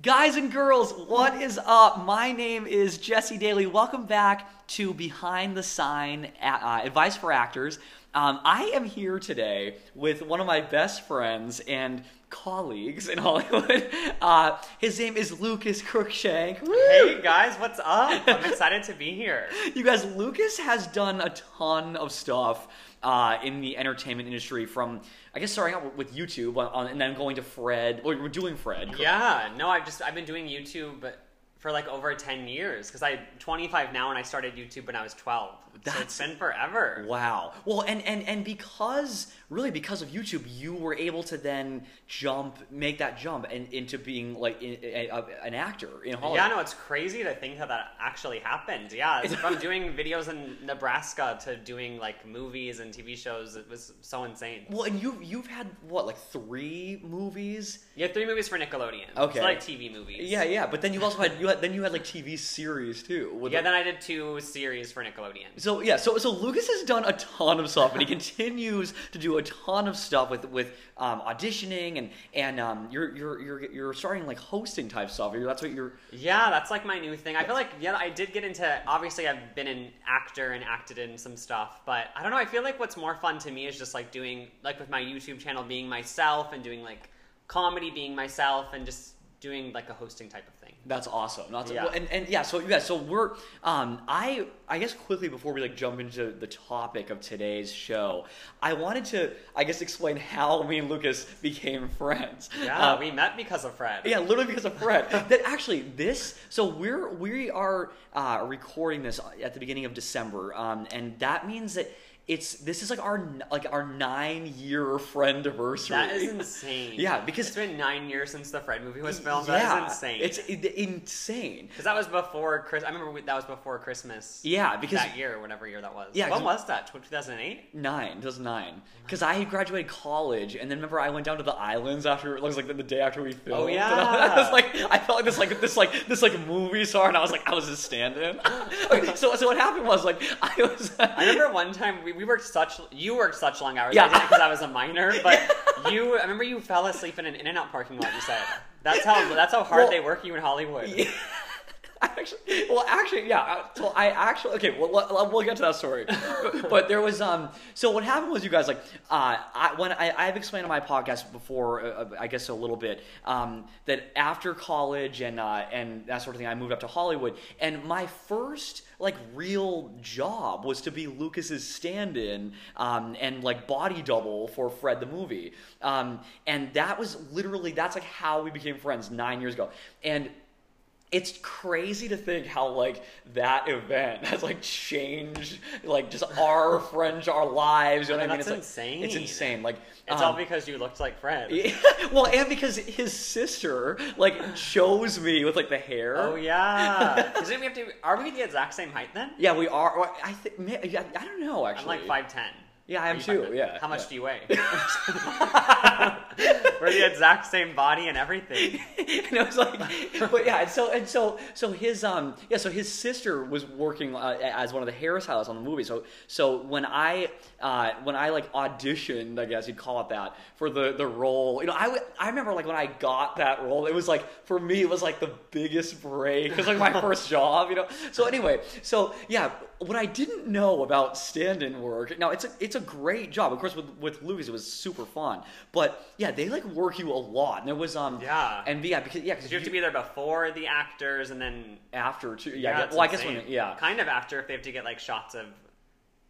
Guys and girls, what is up? My name is Jesse Daley. Welcome back to Behind the Sign uh, Advice for Actors. Um, I am here today with one of my best friends and colleagues in Hollywood. Uh, his name is Lucas Cruikshank. Woo! Hey guys, what's up? I'm excited to be here. You guys, Lucas has done a ton of stuff uh, in the entertainment industry from, I guess, starting out with YouTube on, on, and then going to Fred. Or we're doing Fred. Yeah, no, I've just I've been doing YouTube for like over 10 years because I'm 25 now and I started YouTube when I was 12. That's so it's been forever. Wow. Well, and and and because really because of YouTube, you were able to then jump, make that jump, and into being like in, a, a, an actor in Hollywood. Yeah, no, it's crazy to think how that actually happened. Yeah, from doing videos in Nebraska to doing like movies and TV shows, it was so insane. Well, and you you've had what like three movies? Yeah, three movies for Nickelodeon. Okay, so like TV movies. Yeah, yeah, but then you also had you had then you had like TV series too. yeah, then I did two series for Nickelodeon. So yeah, so so Lucas has done a ton of stuff, and he continues to do a ton of stuff with with um, auditioning and and um, you're you're you're you're starting like hosting type stuff. That's what you're. Yeah, that's like my new thing. I feel like yeah, I did get into. Obviously, I've been an actor and acted in some stuff, but I don't know. I feel like what's more fun to me is just like doing like with my YouTube channel, being myself and doing like comedy, being myself, and just doing like a hosting type of thing. That's awesome. That's yeah. Well, and, and yeah, so yeah, so we're um I I guess quickly before we like jump into the topic of today's show, I wanted to I guess explain how me and Lucas became friends. Yeah, uh, we met because of Fred. Yeah, literally because of Fred. that actually this so we're we are uh, recording this at the beginning of December, um, and that means that it's this is like our like our nine year friend anniversary. That is insane. yeah, because it's been nine years since the Fred movie was filmed. Yeah, that is insane. It's it, insane. Because that was before Chris. I remember we, that was before Christmas. Yeah, because that year, whatever year that was. Yeah, when was that? Two thousand eight. Nine. Two thousand nine. Oh because I graduated college, and then remember I went down to the islands after it was like the, the day after we oh, filmed. Oh yeah. I, I, was like, I felt like this like this like this like movie star, and I was like, I was just standing. okay, so so what happened was like I was. I remember one time we, we worked such you worked such long hours. Yeah. I did because I was a minor, but yeah. you. I remember you fell asleep in an In-N-Out parking lot. You said that's how that's how hard well, they work you in Hollywood. Yeah. actually, well, actually, yeah. Uh, well, I actually, okay, well, we'll get to that story. but, but, there was, um, so what happened was, you guys, like, uh, I, when I, I've explained on my podcast before, uh, uh, I guess a little bit, um, that after college and uh, and that sort of thing, I moved up to Hollywood, and my first like real job was to be Lucas's stand-in um, and like body double for Fred the movie, um, and that was literally that's like how we became friends nine years ago, and it's crazy to think how like that event has like changed like just our friends our lives you know what i mean? it's like, insane it's insane. like it's um, all because you looked like fred yeah, well and because his sister like chose me with like the hair. Oh yeah. Because we have to are we the exact same height then? Yeah we are. I think i don't know actually i'm like 5'10 yeah, I am too. Yeah. How much yeah. do you weigh? We're the exact same body and everything. and it was like, but yeah, and so and so so his um yeah so his sister was working uh, as one of the hairstylists on the movie. So so when I uh, when I like auditioned, I guess you'd call it that for the the role. You know, I I remember like when I got that role, it was like for me it was like the biggest break. It was like my first job. You know. So anyway, so yeah, what I didn't know about stand-in work. Now it's a it's a great job. Of course, with with Lucas, it was super fun. But yeah, they like work you a lot. And there was um yeah and yeah because yeah because you have to be there before the actors and then after too. Yeah, yeah well, I guess when yeah kind of after if they have to get like shots of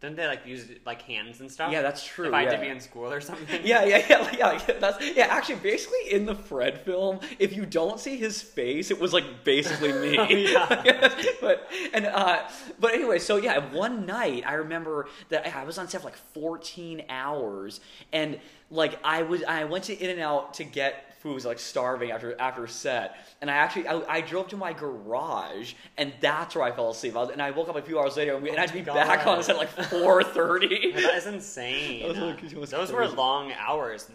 didn't they like use like hands and stuff? Yeah, that's true. If I had to be in school or something. Yeah, yeah, yeah, yeah. That's yeah. Actually, basically in the Fred film, if you don't see his face, it was like basically me. oh, yeah. but and uh, but anyway, so yeah, one night I remember that I was on set for like 14 hours, and like I was I went to In-N-Out to get food was like starving after after set. And i actually i, I drove to my garage and that's where i fell asleep. I was, and i woke up a few hours later and, we, and i had to be oh God. back on set like 4.30 that is insane. Those, those were long hours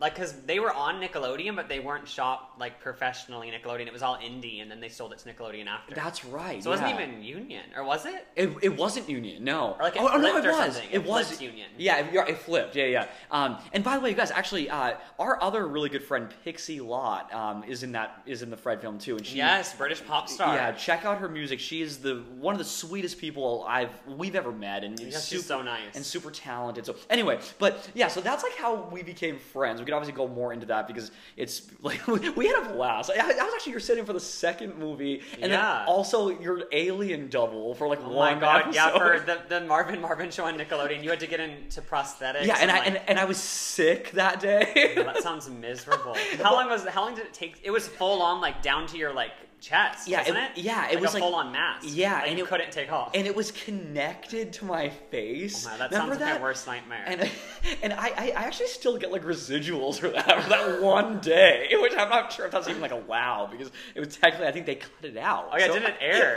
like because they were on Nickelodeon, but they weren't shot like professionally Nickelodeon. It was all indie, and then they sold it to Nickelodeon after. That's right. so it wasn't even Union, or was it? It, it wasn't Union, no. Or like it oh, oh, no, it or was. something. It, It was Union. Yeah, it, it flipped. Yeah, yeah. Um, and by the way, you guys, actually, uh, our other really good friend Pixie Lott um, is in that is in the Fred film too, and she Yes, British pop star. Yeah, check out her music. She is the one of the sweetest people I've we've ever met, and super, she's so nice. and super talented. So anyway, but yeah, so that's like how we became friends. We could obviously go more into that because it's like we had a blast. I, I was actually your sitting for the second movie, and Yeah. then also your alien double for like Oh one my god! Yeah, for the, the Marvin Marvin show on Nickelodeon, you had to get into prosthetics. yeah, and I like, and, and I was sick that day. that sounds miserable. How long was? How long did it take? It was full on, like down to your like chest. Yeah, it- it? yeah, it like was a like- full on mask. yeah, that and you it- couldn't take off. and it was connected to my face. Oh that Remember sounds like that? my worst nightmare. And and I, I I actually still get like residuals for that for that one day, which I'm not sure if that's even like a wow because it was technically I think they cut it out. oh yeah, So- it didn't air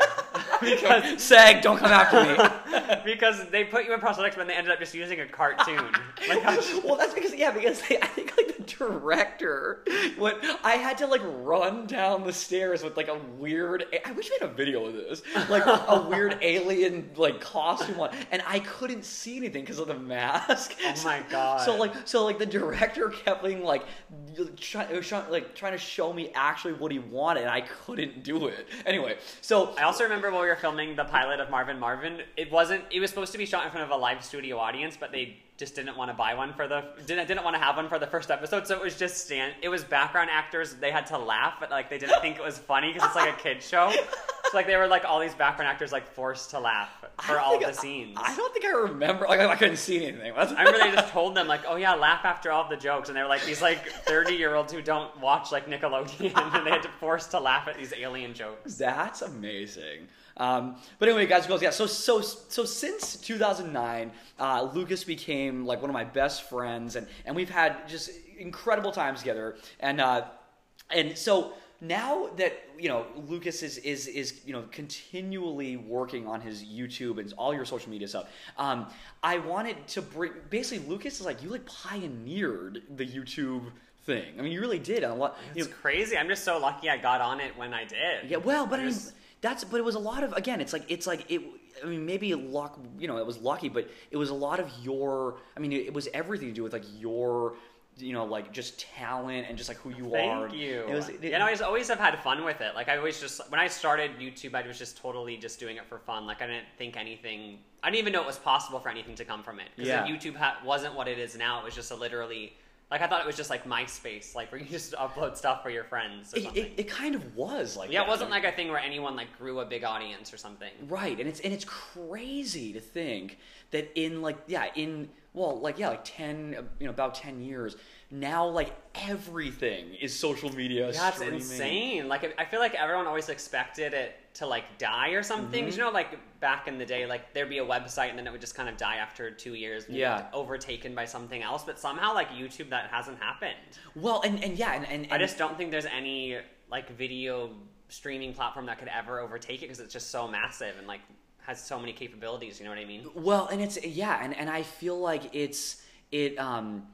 because SAG, don't come after me. because they put you in prosthetics, but they ended up just using a cartoon. Like, well, that's because yeah, because they, I think like the director, what I had to like run down the stairs with like a weird. I wish we had a video of this, like a weird alien like costume on, and I couldn't see anything because of the mask. Oh my God. So like, so like the director kept being like, trying, like trying to show me actually what he wanted, and I couldn't do it. Anyway, so I also remember when we were filming the pilot of Marvin Marvin, it wasn't. It was supposed to be shot in front of a live studio audience, but they just didn't want to buy one for the didn't didn't want to have one for the first episode. So it was just stand. It was background actors. They had to laugh, but like they didn't think it was funny because it's like a kid show. So like they were like all these background actors like forced to laugh for all the I- sines. I, don't think I remember. Like I couldn't see anything. I remember they just told them like, "Oh yeah, laugh after all the jokes," and they were like these like thirty year olds who don't watch like Nickelodeon, and they had to force to laugh at these alien jokes. That's amazing. Um, but anyway, guys, girls, yeah. So, so, so since 2009, uh, Lucas became like one of my best friends, and and we've had just incredible times together. And uh, and so now that you know Lucas is is is you know continually working on his YouTube and all your social media stuff, um, I wanted to bring basically Lucas is like you like pioneered the YouTube thing. I mean, you really did. A lot. you It's know, crazy. I'm just so lucky I got on it when I did. yeah, well, but I mean, that's but it was a lot of again. It's like it's like it. I mean, maybe luck. You know, it was lucky, but it was a lot of your. I mean, it, was everything to do with like your. You know, like just talent and just like who you are. Thank you. It was. It, and I always, always have had fun with it. Like I always just when I started YouTube, I was just totally just doing it for fun. Like I didn't think anything. I didn't even know it was possible for anything to come from it. Because Yeah. YouTube ha- wasn't what it is now. It was just a literally. Like I thought it was just like MySpace, like where you just upload stuff for your friends or it, something. it, it kind of was like yeah, that. it wasn't like a thing where anyone like grew a big audience or something. Right, and it's and it's crazy to think that in like yeah in well like yeah like ten you know about ten years now like everything is social media. Yeah, it's insane. Like I feel like everyone always expected it to like die or something. Mm-hmm. You know, like back in the day, like there'd be a website and then it would just kind of die after two years. And Yeah. overtaken by something else. But somehow, like YouTube, that hasn't happened. Well, and and yeah, and, and, and I just don't think there's any like video streaming platform that could ever overtake it because it's just so massive and like has so many capabilities. You know what I mean? Well, and it's yeah, and, and I feel like it's it um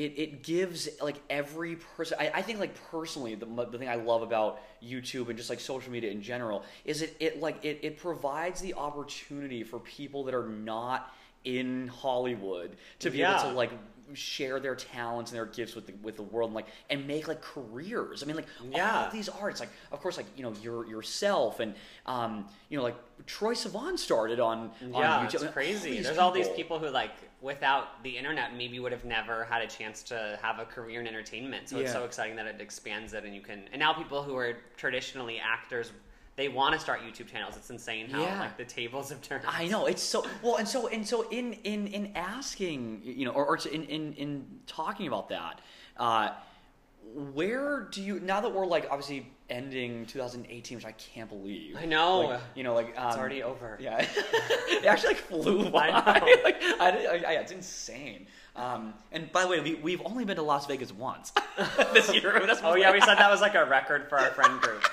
it, it gives like every person I, I think like personally the, the thing I love about YouTube and just like social media in general is it, it like it, it provides the opportunity for people that are not in Hollywood to be Yeah. able to like share their talents and their gifts with the, with the world and like and make like careers. I mean like all Yeah. of these arts like of course like you know your yourself and um you know like Troye Sivan started on Yeah, on YouTube. it's crazy. these There's all these people who like without the internet maybe would have never had a chance to have a career in entertainment. So it's so exciting that it expands it and you can and now people who are traditionally actors they want to start YouTube channels. It's insane how Yeah. like the tables have turned. I know it's so well, and so and so in in in asking, you know, or, or in in in talking about that, uh, where do you now that we're like obviously ending 2018, which I can't believe. I know. Like, you know, like um, It's already over. Yeah, it actually like flew by. I like I, I, yeah, it's insane. Um, and by the way, we, we've only been to Las Vegas once this year. That's Oh yeah, we said that was like a record for our friend group.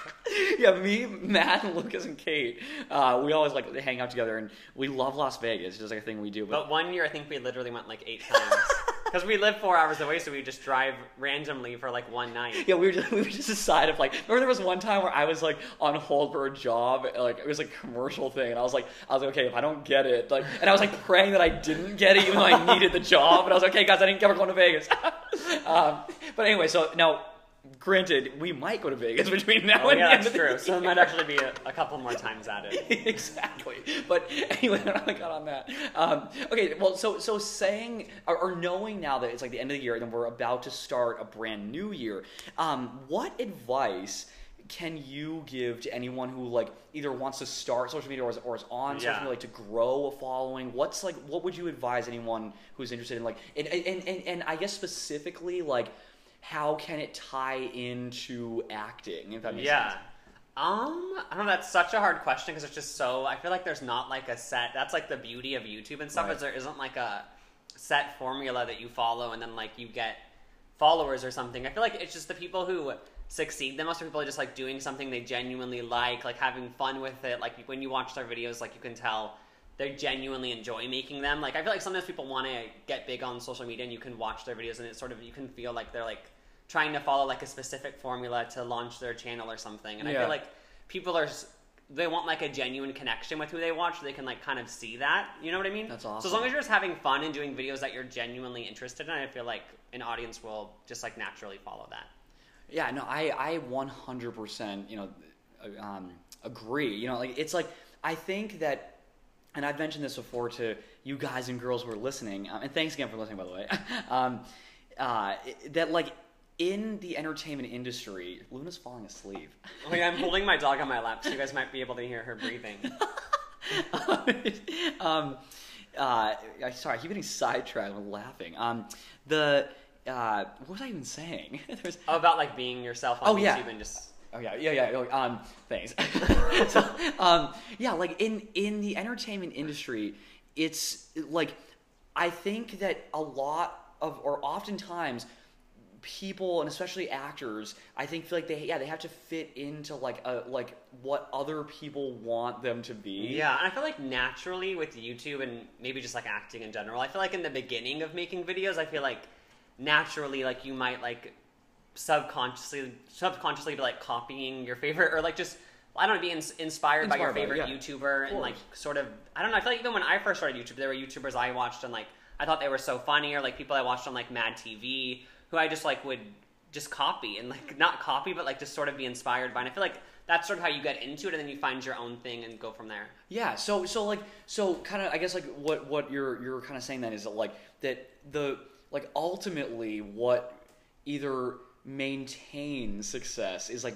yeah, me, Matt, and Lucas and Kate, uh, we always like hang out together, and we love Las Vegas. It's just like a thing we do. But, But one year I think we literally went like eight times. Because we live four hours away, so we just drive randomly for like one night. Yeah, we were just we were just decided like remember there was one time where I was like on hold for a job, like it was a commercial thing, and I was like I was like okay if I don't get it like and I was like praying that I didn't get it even though I needed the job, and I was like okay guys I didn't get we're going to Vegas. um, but anyway, so now granted we might go to Vegas between now Oh, and yeah, the end that's of the true. year. So it might actually be a, a couple more times at it. exactly. But anyway, I got on that. Um, okay, well, so so saying or, or knowing now that it's like the end of the year and we're about to start a brand new year, um, what advice can you give to anyone who like either wants to start social media or is, or is on social media like to grow a following? What's like what would you advise anyone who's interested in like and and, and, and I guess specifically like how can it tie into acting? If that makes Yeah. sense. Um, I don't know. That's such a hard question because it's just so. I feel like there's not like a set. That's like the beauty of YouTube and stuff Right. is there isn't like a set formula that you follow and then like you get followers or something. I feel like it's just the people who succeed the most are people just like doing something they genuinely like, like having fun with it. Like when you watch their videos, like you can tell they genuinely enjoy making them. Like I feel like sometimes people want to get big on social media and you can watch their videos and it's sort of you can feel like they're like trying to follow like a specific formula to launch their channel or something. And I feel like people are they want like a genuine connection with who they watch. So they can like kind of see that. You know what I mean? That's awesome. So as long as you're just having fun and doing videos that you're genuinely interested in, I feel like an audience will just like naturally follow that. Yeah, no, I I 100% you know um, agree. You know, like it's like I think that, and I've mentioned this before to you guys and girls who are listening, um, and thanks again for listening, by the way. um, uh, that like in the entertainment industry, Luna's falling asleep. Oh, yeah, I'm holding my dog on my lap, so you guys might be able to hear her breathing. um, uh, sorry, I keep getting sidetracked with laughing. Um, the uh, what was I even saying? There's Oh, about like being yourself on Oh, YouTube yeah. and just Oh yeah, yeah, yeah. oh, Um, thanks. so, um, yeah, like in in the entertainment industry, it's like I think that a lot of, or oftentimes, people and especially actors, I think feel like they yeah they have to fit into like a like what other people want them to be. Yeah, and I feel like naturally with YouTube and maybe just like acting in general, I feel like in the beginning of making videos, I feel like naturally like you might like subconsciously subconsciously be like copying your favorite or like just I don't know, be ins- inspired, by your Inspired by favorite yeah. YouTuber and like sort of I don't know. I feel like even when I first started YouTube, there were YouTubers I watched and like I thought they were so funny, or like people I watched on like Mad TV who I just like would just copy and like not copy, but like just sort of be inspired by. And I feel like that's sort of how you get into it, and then you find your own thing and go from there. Yeah, so so like so kind of I guess like what what you're you're kind of saying then is that like that the like ultimately what either maintains success is like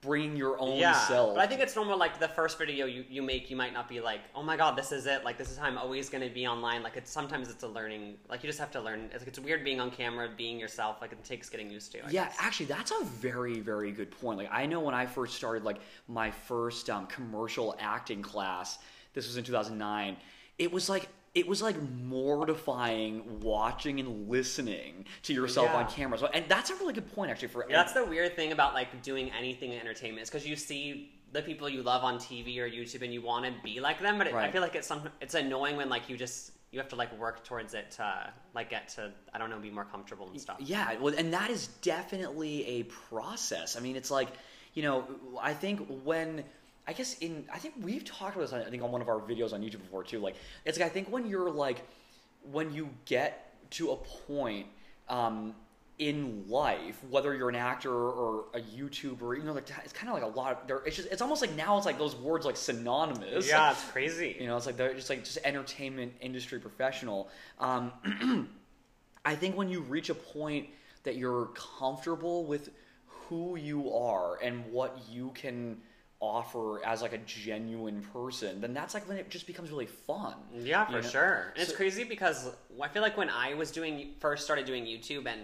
bringing your own yeah, self. but I think it's normal. Like the first video you, you make, you might not be like, oh my god, this is it. Like this is how I'm always going to be online. Like it's sometimes it's a learning. Like you just have to learn. It's, like it's weird being on camera, being yourself. Like it takes getting used to. I yeah, guess. actually, that's a very, very good point. Like, I know when I first started, like, my first um, commercial acting class, this was in 2009, it was like, it was like mortifying watching and listening to yourself Yeah. on camera. So, and that's a really good point, actually. For Yeah, that's the weird thing about like doing anything in entertainment is because you see the people you love on TV or YouTube and you want to be like them, but it, I feel like it's some it's annoying when like you just you have to like work towards it to like get to I don't know be more comfortable and stuff. Yeah, well, and that is definitely a process. I mean, it's like, you know, I think when I guess in I think we've talked about this. I think on one of our videos on YouTube before too. Like, it's like I think when you're like when you get to a point um, in life, whether you're an actor or a YouTuber, you know, like it's kind of like a lot. Of, there, it's just it's almost like now it's like those words like synonymous. Yeah, it's crazy. You know, it's like they're just like just entertainment industry professional. Um, I think when you reach a point that you're comfortable with who you are and what you can offer as like a genuine person, then that's like when it just becomes really fun. Yeah, for you know? sure. And it's crazy because I feel like when I was doing first started doing YouTube, and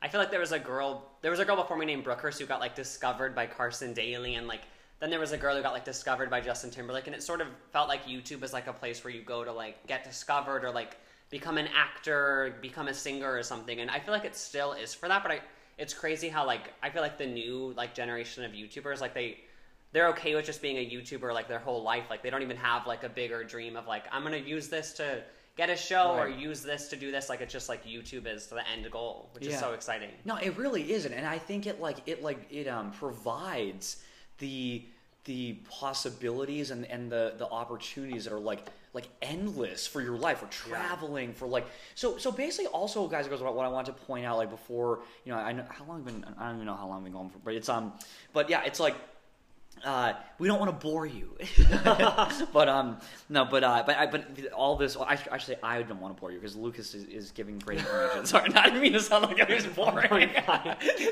I feel like there was a girl, there was a girl before me named Brookers who got like discovered by Carson Daly, and like then there was a girl who got like discovered by Justin Timberlake, and it sort of felt like YouTube was like a place where you go to like get discovered or like become an actor, become a singer or something. And I feel like it still is for that, but I it's crazy how like I feel like the new like generation of YouTubers like they they're okay with just being a YouTuber like their whole life. Like they don't even have like a bigger dream of like I'm gonna use this to get a show or use this to do this. Like it's just like YouTube is the end goal, which is so exciting. No, it really isn't, and I think it like it like it um provides the the possibilities and and the the opportunities that are like like endless for your life for traveling for like so so basically also guys goes about what I wanted to point out like before you know I know how long I've been I don't even know how long I've been going for but it's um but yeah it's like uh, we don't want to bore you, but um, no, but uh, but I, but all this. I should, say I don't want to bore you because Lucas is, is giving great information. Sorry, I didn't mean to sound like I was boring.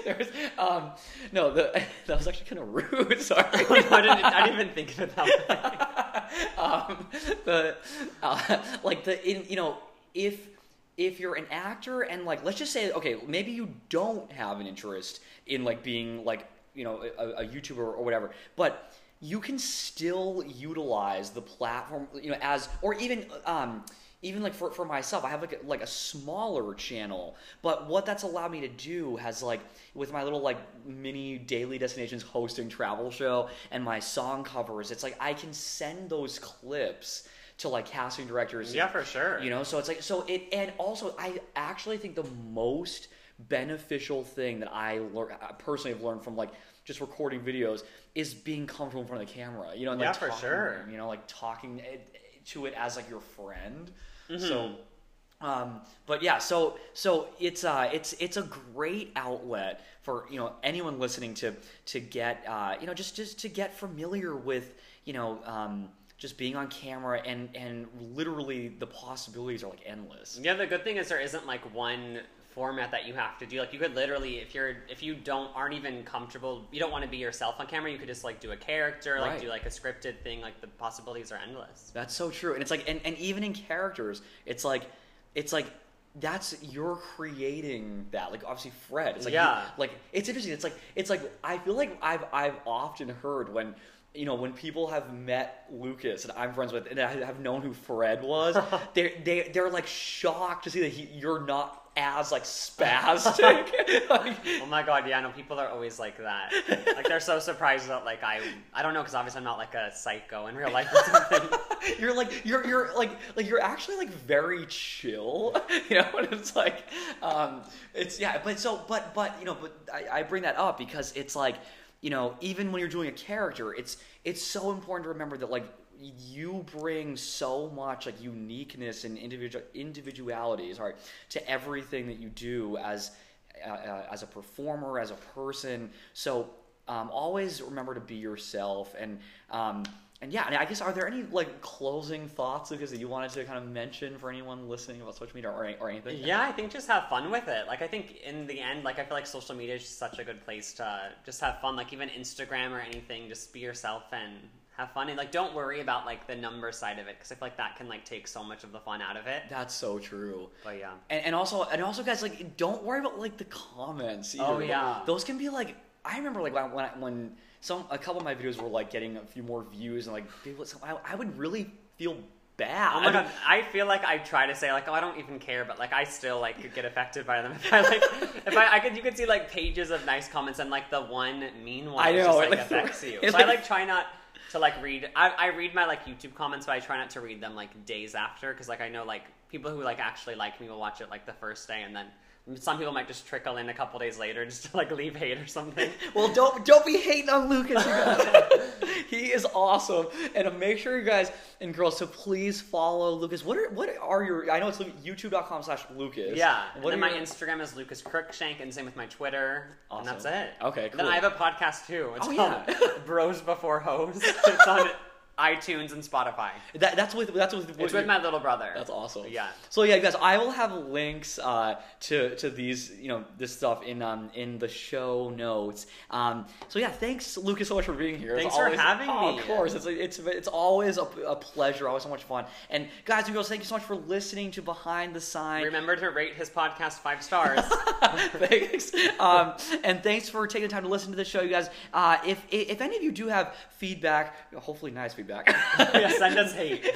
There's um, no, the, that was actually kind of rude. Sorry. I, didn't, I didn't even think of it that way. um, the uh, like the in you know if if you're an actor and like let's just say okay maybe you don't have an interest in like being like you know a, a YouTuber or whatever but you can still utilize the platform you know as or even um even like for, for myself i have like a, like a smaller channel but what that's allowed me to do has like with my little like mini daily destinations hosting travel show and my song covers it's like i can send those clips to like casting directors Yeah, for sure. you know so it's like so it and also i actually think the most beneficial thing that i personally have learned from like just recording videos is being comfortable in front of the camera you know and, like, Yeah, for talking- sure. you know like talking it, to it as like your friend Mm-hmm. so um, but yeah, so so it's uh it's it's a great outlet for you know anyone listening to to get uh you know just just to get familiar with you know um just being on camera and and literally the possibilities are like endless. Yeah, the good thing is there isn't like one format that you have to do. Like you could literally, if you're if you don't aren't even comfortable, you don't want to be yourself on camera. You could just like do a character, like do like a scripted thing. Like the possibilities are endless. That's so true. And it's like and, and even in characters, it's like it's like that's you're creating that. Like obviously Fred. It's like you- Yeah. like it's interesting. It's like it's like I feel like I've I've often heard when you know when people have met Lucas and I'm friends with and I have known who Fred was, they they they're like shocked to see that he, you're not as like spastic. like, Oh my god, yeah, no, people are always like that. Like they're so surprised that like I I don't know because obviously I'm not like a psycho in real life or something. you're like you're you're like like you're actually like very chill you know and it's like um it's yeah but so but but you know but I, I bring that up because it's like you know even when you're doing a character it's it's so important to remember that like you bring so much like uniqueness and individual individuality sorry to everything that you do as uh, as a performer as a person so um, always remember to be yourself and um, and yeah and i guess are there any like closing thoughts lucas that you wanted to kind of mention for anyone listening about social media or, or anything Yeah, I think just have fun with it. Like I think in the end, like I feel like social media is such a good place to just have fun. Like even Instagram or anything, just be yourself and have fun. And like don't worry about like the number side of it because I feel like that can like take so much of the fun out of it. that's so true But yeah. and, and also and also guys like don't worry about like the comments either. Oh, yeah. those can be like i remember like when when, I- when some a couple of my videos were like getting a few more views and like people so I, I would really feel bad Oh my god, I feel like I try to say like, oh, I don't even care, but like I still like could get affected by them. If I like, if I, I could, you could see like pages of nice comments and like the one mean one I just know, like, it, like, affects you. So like- I like try not to like read. I, I read my like YouTube comments, but I try not to read them like days after because like I know like people who like actually like me will watch it like the first day and then. Some people might just trickle in a couple days later just to like leave hate or something. Well, don't don't be hating on Lucas. you guys. he is awesome, and uh, make sure you guys and girls. So please follow Lucas. What are what are your? I know it's YouTube.com/slash Lucas. Yeah, and What then my your- Instagram is Lucas Cruikshank, and same with my Twitter, Awesome. and that's it. Okay, And Then. I have a podcast too. It's Oh, called yeah. Bros Before Hoes. It's on iTunes and Spotify. That, that's with that's with. It's with my little brother. That's awesome. Yeah. So yeah, guys, I will have links uh, to to these, you know, this stuff in um in the show notes. Um, so yeah, thanks, Lucas, so much for being here. Thanks for always- having oh, me. Of course, it's it's it's always a, a pleasure, always so much fun. And guys and girls, thank you so much for listening to Behind the Sign. Remember to rate his podcast five stars. thanks. Um, and thanks for taking the time to listen to the show, you guys. Uh, if if any of you do have feedback, hopefully nice feedback. Yeah, send us hate.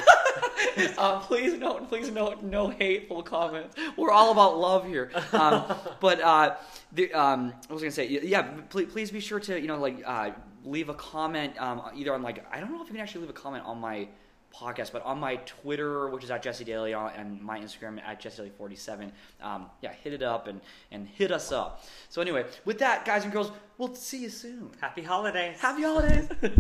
uh, please no, please no, no hateful comments. We're all about love here. Um, but uh, the, um, I was gonna say, yeah, please, please be sure to you know like uh, leave a comment um, either on like I don't know if you can actually leave a comment on my podcast, but on my Twitter, which is at Jesse Daley, and my Instagram at Jesse Daley 47. Um, yeah, hit it up and and hit us up. So anyway, with that, guys and girls, we'll see you soon. Happy holidays. Happy holidays.